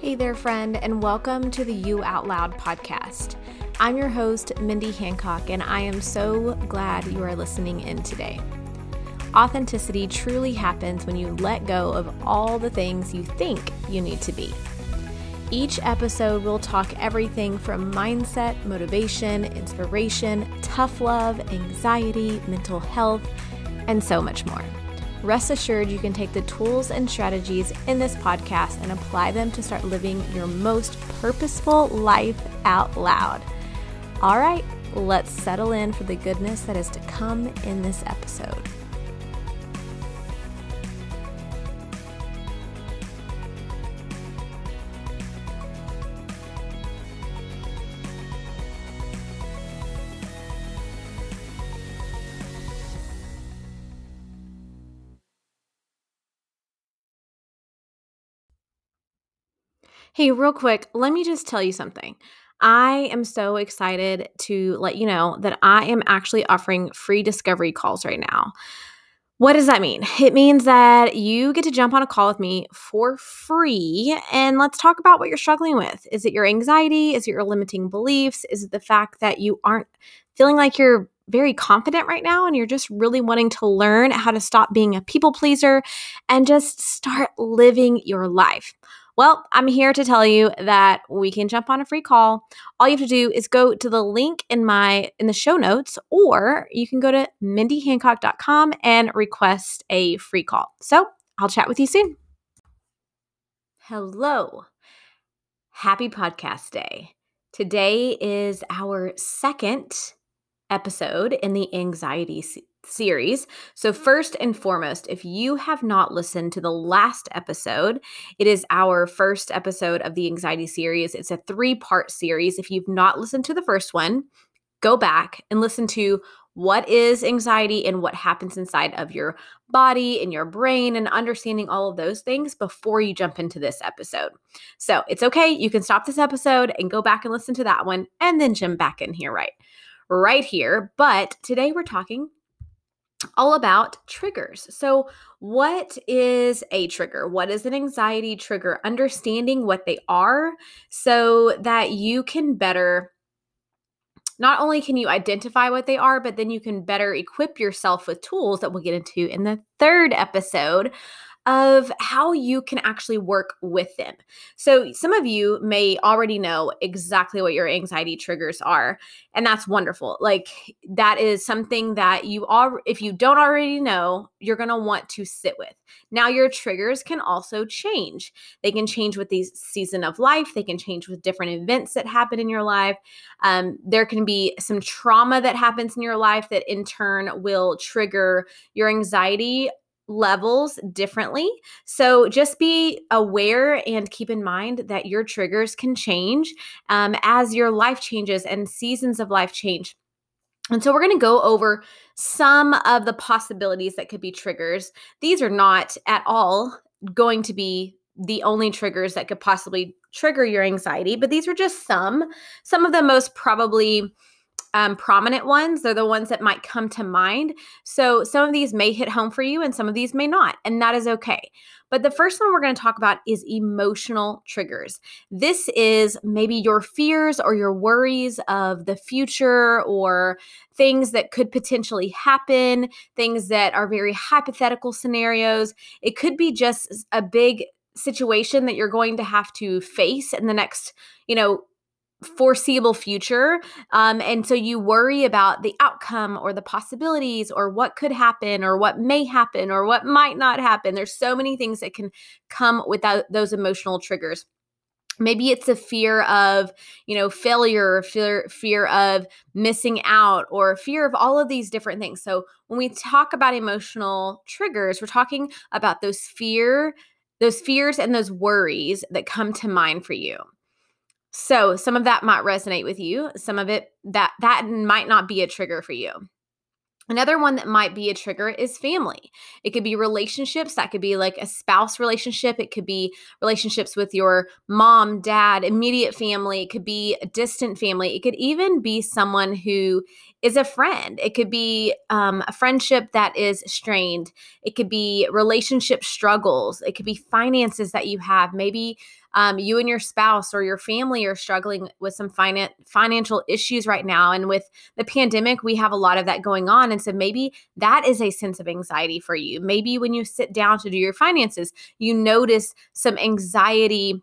Hey there, friend, and welcome to the You Out Loud podcast. I'm your host, Mindy Hancock, and I am so glad you are listening in today. Authenticity truly happens when you let go of all the things you think you need to be. Each episode we'll talk everything from mindset, motivation, inspiration, tough love, anxiety, mental health, and so much more. Rest assured, you can take the tools and strategies in this podcast and apply them to start living your most purposeful life out loud. All right, let's settle in for the goodness that is to come in this episode. Hey, real quick, let me just tell you something. I am so excited to let you know that I am actually offering free discovery calls right now. What does that mean? It means that you get to jump on a call with me for free and let's talk about what you're struggling with. Is it your anxiety? Is it your limiting beliefs? Is it the fact that you aren't feeling like you're very confident right now and you're just really wanting to learn how to stop being a people pleaser and just start living your life? Well, I'm here to tell you that we can jump on a free call. All you have to do is go to the link in my in the show notes or you can go to mindyhancock.com and request a free call. So, I'll chat with you soon. Hello. Happy podcast day. Today is our second episode in the anxiety series. So, first and foremost, if you have not listened to the last episode, it is our first episode of the anxiety series. It's a three part series. If you've not listened to the first one, go back and listen to what is anxiety and what happens inside of your body and your brain and understanding all of those things before you jump into this episode. So, it's okay. You can stop this episode and go back and listen to that one and then jump back in here right right here. But today we're talking all about triggers. So, what is a trigger? What is an anxiety trigger? Understanding what they are so that you can better not only can you identify what they are, but then you can better equip yourself with tools that we'll get into in the third episode of how you can actually work with them. So, some of you may already know exactly what your anxiety triggers are, and that's wonderful. Like, that is something that you are, if you don't already know, you're going to want to sit with. Now, your triggers can also change. They can change with the season of life, they can change with different events that happen in your life. Um, there can be some trauma that happens in your life that in turn will trigger your anxiety levels differently. So just be aware and keep in mind that your triggers can change um, as your life changes and seasons of life change. And so we're going to go over some of the possibilities that could be triggers. These are not at all going to be the only triggers that could possibly trigger your anxiety, but these are just some. Some of the most probably um, prominent ones. They're the ones that might come to mind. So some of these may hit home for you and some of these may not, and that is okay. But the first one we're going to talk about is emotional triggers. This is maybe your fears or your worries of the future or things that could potentially happen, things that are very hypothetical scenarios. It could be just a big situation that you're going to have to face in the next, you know, foreseeable future. Um, and so you worry about the outcome or the possibilities or what could happen or what may happen or what might not happen. There's so many things that can come without those emotional triggers maybe it's a fear of you know failure or fear fear of missing out or fear of all of these different things so when we talk about emotional triggers we're talking about those fear those fears and those worries that come to mind for you so some of that might resonate with you. Some of it that that might not be a trigger for you. Another one that might be a trigger is family. It could be relationships. That could be like a spouse relationship. It could be relationships with your mom, dad, immediate family. It could be a distant family. It could even be someone who is a friend. It could be um, a friendship that is strained. It could be relationship struggles. It could be finances that you have. Maybe um, you and your spouse or your family are struggling with some finan- financial issues right now. And with the pandemic, we have a lot of that going on. And so maybe that is a sense of anxiety for you. Maybe when you sit down to do your finances, you notice some anxiety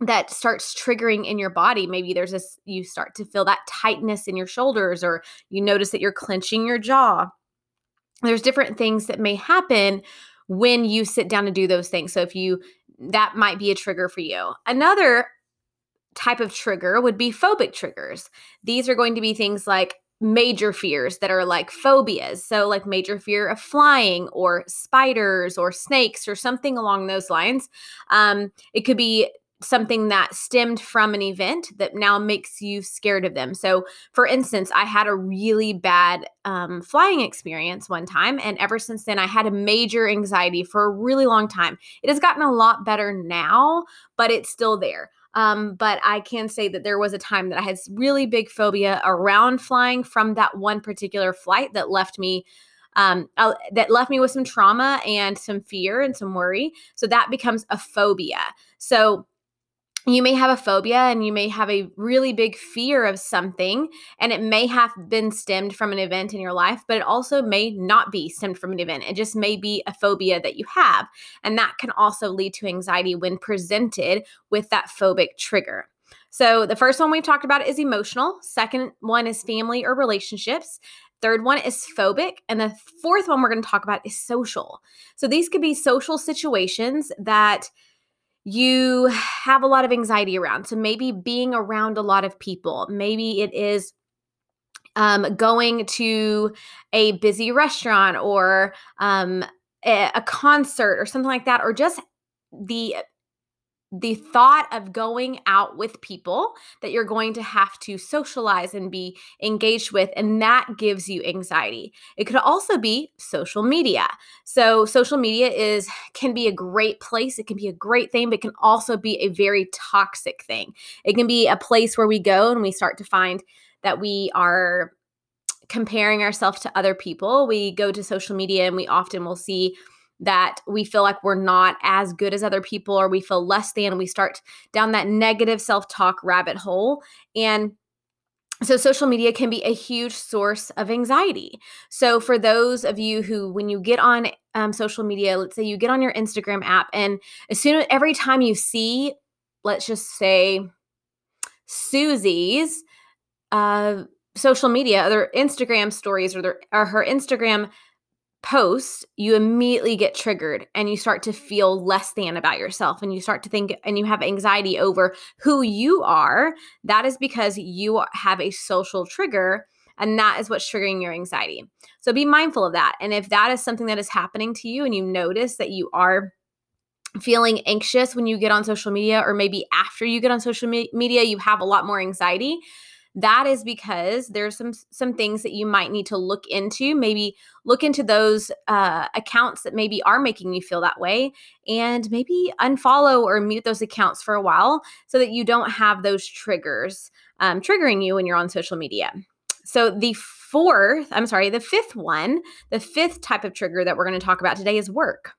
that starts triggering in your body maybe there's this you start to feel that tightness in your shoulders or you notice that you're clenching your jaw there's different things that may happen when you sit down to do those things so if you that might be a trigger for you another type of trigger would be phobic triggers these are going to be things like major fears that are like phobias. So, like major fear of flying or spiders or snakes or something along those lines. Um, it could be something that stemmed from an event that now makes you scared of them. So, for instance, I had a really bad um, flying experience one time, and ever since then, I had a major anxiety for a really long time. It has gotten a lot better now, but it's still there. Um, but I can say that there was a time that I had really big phobia around flying from that one particular flight that left me um, uh, that left me with some trauma and some fear and some worry. So that becomes a phobia. So you may have a phobia and you may have a really big fear of something and it may have been stemmed from an event in your life but it also may not be stemmed from an event it just may be a phobia that you have and that can also lead to anxiety when presented with that phobic trigger so the first one we've talked about is emotional second one is family or relationships Third one is phobic. And the fourth one we're going to talk about is social. So these could be social situations that you have a lot of anxiety around. So maybe being around a lot of people, maybe it is um, going to a busy restaurant or um, a, a concert or something like that, or just the the thought of going out with people that you're going to have to socialize and be engaged with and that gives you anxiety. It could also be social media. So social media is can be a great place it can be a great thing but can also be a very toxic thing. It can be a place where we go and we start to find that we are comparing ourselves to other people. We go to social media and we often will see that we feel like we're not as good as other people or we feel less than we start down that negative self-talk rabbit hole. And so social media can be a huge source of anxiety. So for those of you who when you get on um, social media let's say you get on your instagram app and as soon as every time you see let's just say susie's uh, social media their instagram stories or their or her instagram post, you immediately get triggered and you start to feel less than about yourself and you start to think and you have anxiety over who you are. That is because you have a social trigger and that is what's triggering your anxiety. So be mindful of that. And if that is something that is happening to you and you notice that you are feeling anxious when you get on social media or maybe after you get on social me- media you have a lot more anxiety that is because there's some some things that you might need to look into maybe look into those uh, accounts that maybe are making you feel that way and maybe unfollow or mute those accounts for a while so that you don't have those triggers um, triggering you when you're on social media. So the fourth i'm sorry the fifth one the fifth type of trigger that we're going to talk about today is work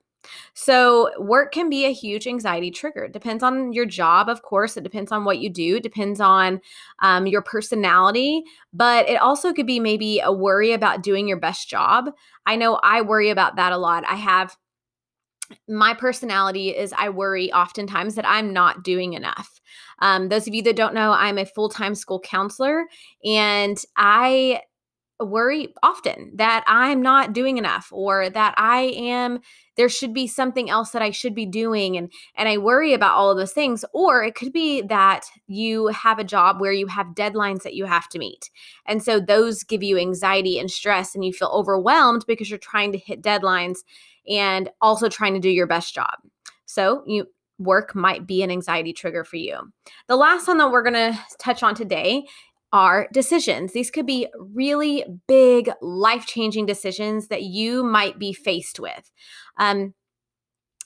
so, work can be a huge anxiety trigger. It depends on your job, of course. It depends on what you do. It depends on um, your personality, but it also could be maybe a worry about doing your best job. I know I worry about that a lot. I have my personality is I worry oftentimes that I'm not doing enough. Um, those of you that don't know, I'm a full time school counselor and I worry often that I'm not doing enough or that I am there should be something else that I should be doing and and I worry about all of those things or it could be that you have a job where you have deadlines that you have to meet. And so those give you anxiety and stress and you feel overwhelmed because you're trying to hit deadlines and also trying to do your best job. So you work might be an anxiety trigger for you. The last one that we're going to touch on today are decisions. These could be really big, life changing decisions that you might be faced with. Um,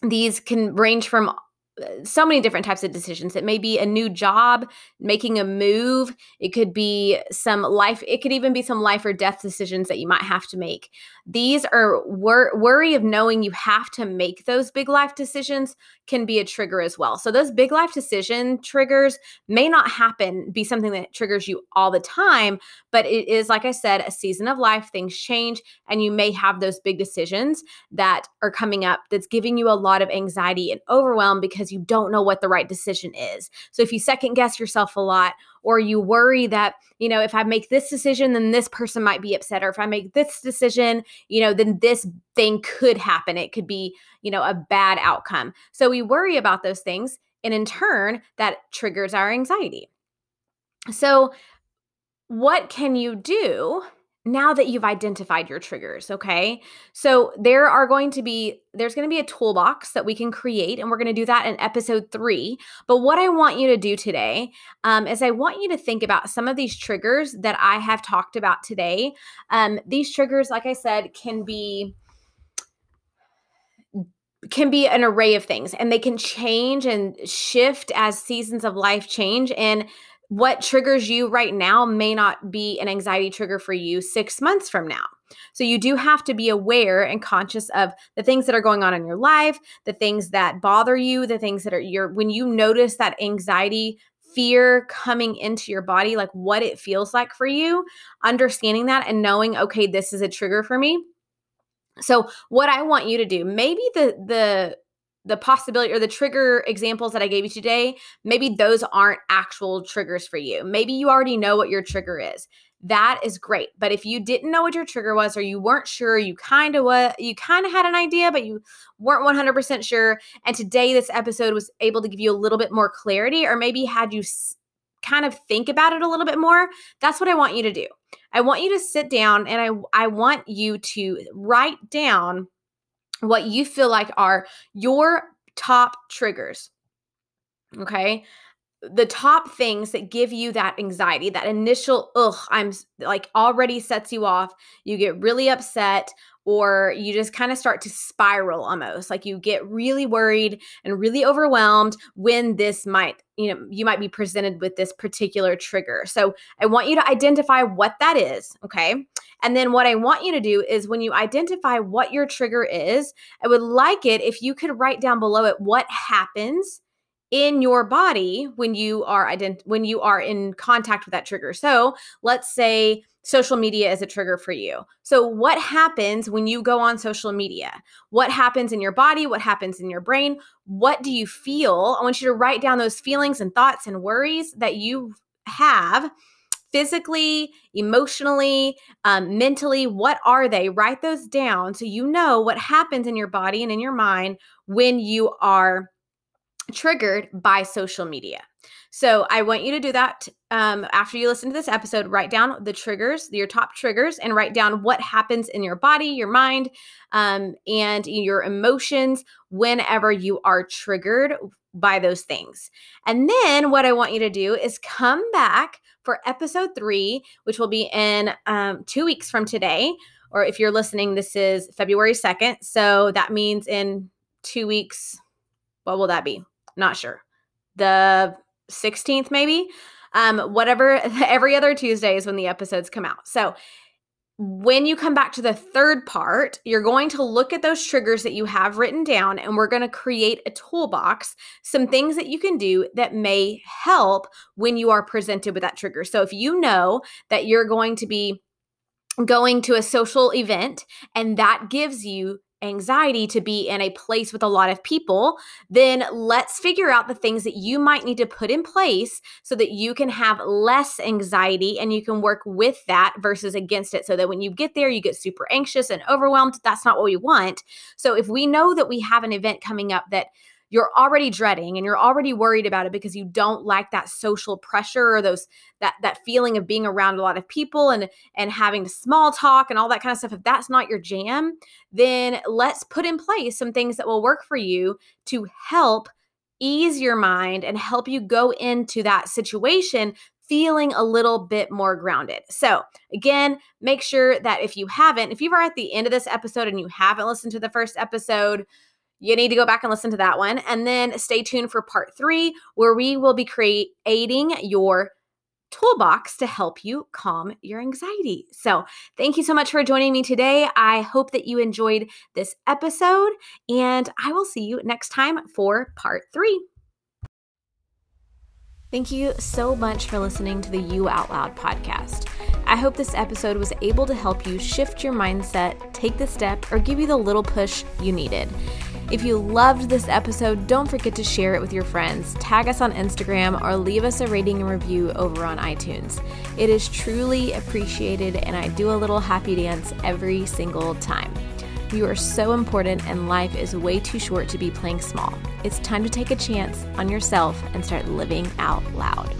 these can range from so many different types of decisions. It may be a new job, making a move. It could be some life, it could even be some life or death decisions that you might have to make. These are wor- worry of knowing you have to make those big life decisions can be a trigger as well. So those big life decision triggers may not happen, be something that triggers you all the time, but it is, like I said, a season of life. Things change, and you may have those big decisions that are coming up that's giving you a lot of anxiety and overwhelm because you don't know what the right decision is. So if you second guess yourself a lot, or you worry that, you know, if I make this decision, then this person might be upset, or if I make this decision, you know, then this thing could happen. It could be, you know, a bad outcome. So we worry about those things. And in turn, that triggers our anxiety. So, what can you do now that you've identified your triggers, okay? So there are going to be there's going to be a toolbox that we can create, and we're going to do that in episode three. But what I want you to do today um, is I want you to think about some of these triggers that I have talked about today. Um, these triggers, like I said, can be can be an array of things and they can change and shift as seasons of life change and what triggers you right now may not be an anxiety trigger for you six months from now. So you do have to be aware and conscious of the things that are going on in your life, the things that bother you, the things that are your when you notice that anxiety fear coming into your body, like what it feels like for you, understanding that and knowing, okay, this is a trigger for me. So what I want you to do, maybe the the the possibility or the trigger examples that I gave you today, maybe those aren't actual triggers for you. Maybe you already know what your trigger is. That is great. But if you didn't know what your trigger was or you weren't sure, you kind of what you kind of had an idea but you weren't 100% sure and today this episode was able to give you a little bit more clarity or maybe had you s- kind of think about it a little bit more, that's what I want you to do. I want you to sit down and I I want you to write down what you feel like are your top triggers. Okay. The top things that give you that anxiety, that initial, ugh, I'm like already sets you off. You get really upset or you just kind of start to spiral almost like you get really worried and really overwhelmed when this might you know you might be presented with this particular trigger so i want you to identify what that is okay and then what i want you to do is when you identify what your trigger is i would like it if you could write down below it what happens in your body when you are ident- when you are in contact with that trigger so let's say social media is a trigger for you. So, what happens when you go on social media? What happens in your body? What happens in your brain? What do you feel? I want you to write down those feelings and thoughts and worries that you have physically, emotionally, um, mentally. What are they? Write those down so you know what happens in your body and in your mind when you are triggered by social media. So I want you to do that um, after you listen to this episode. Write down the triggers, your top triggers, and write down what happens in your body, your mind, um, and your emotions whenever you are triggered by those things. And then what I want you to do is come back for episode three, which will be in um, two weeks from today. Or if you're listening, this is February 2nd. So that means in two weeks, what will that be? Not sure. The 16th, maybe. Um, whatever, every other Tuesday is when the episodes come out. So when you come back to the third part, you're going to look at those triggers that you have written down, and we're going to create a toolbox, some things that you can do that may help when you are presented with that trigger. So if you know that you're going to be going to a social event and that gives you anxiety to be in a place with a lot of people, then let's figure out the things that you might need to put in place so that you can have less anxiety and you can work with that versus against it. So that when you get there, you get super anxious and overwhelmed. That's not what we want. So if we know that we have an event coming up that you're already dreading and you're already worried about it because you don't like that social pressure or those that that feeling of being around a lot of people and and having small talk and all that kind of stuff if that's not your jam then let's put in place some things that will work for you to help ease your mind and help you go into that situation feeling a little bit more grounded. So, again, make sure that if you haven't, if you are at the end of this episode and you haven't listened to the first episode, you need to go back and listen to that one. And then stay tuned for part three, where we will be creating your toolbox to help you calm your anxiety. So, thank you so much for joining me today. I hope that you enjoyed this episode, and I will see you next time for part three. Thank you so much for listening to the You Out Loud podcast. I hope this episode was able to help you shift your mindset, take the step, or give you the little push you needed. If you loved this episode, don't forget to share it with your friends, tag us on Instagram, or leave us a rating and review over on iTunes. It is truly appreciated, and I do a little happy dance every single time. You are so important, and life is way too short to be playing small. It's time to take a chance on yourself and start living out loud.